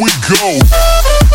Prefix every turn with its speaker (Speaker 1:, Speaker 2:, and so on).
Speaker 1: we go.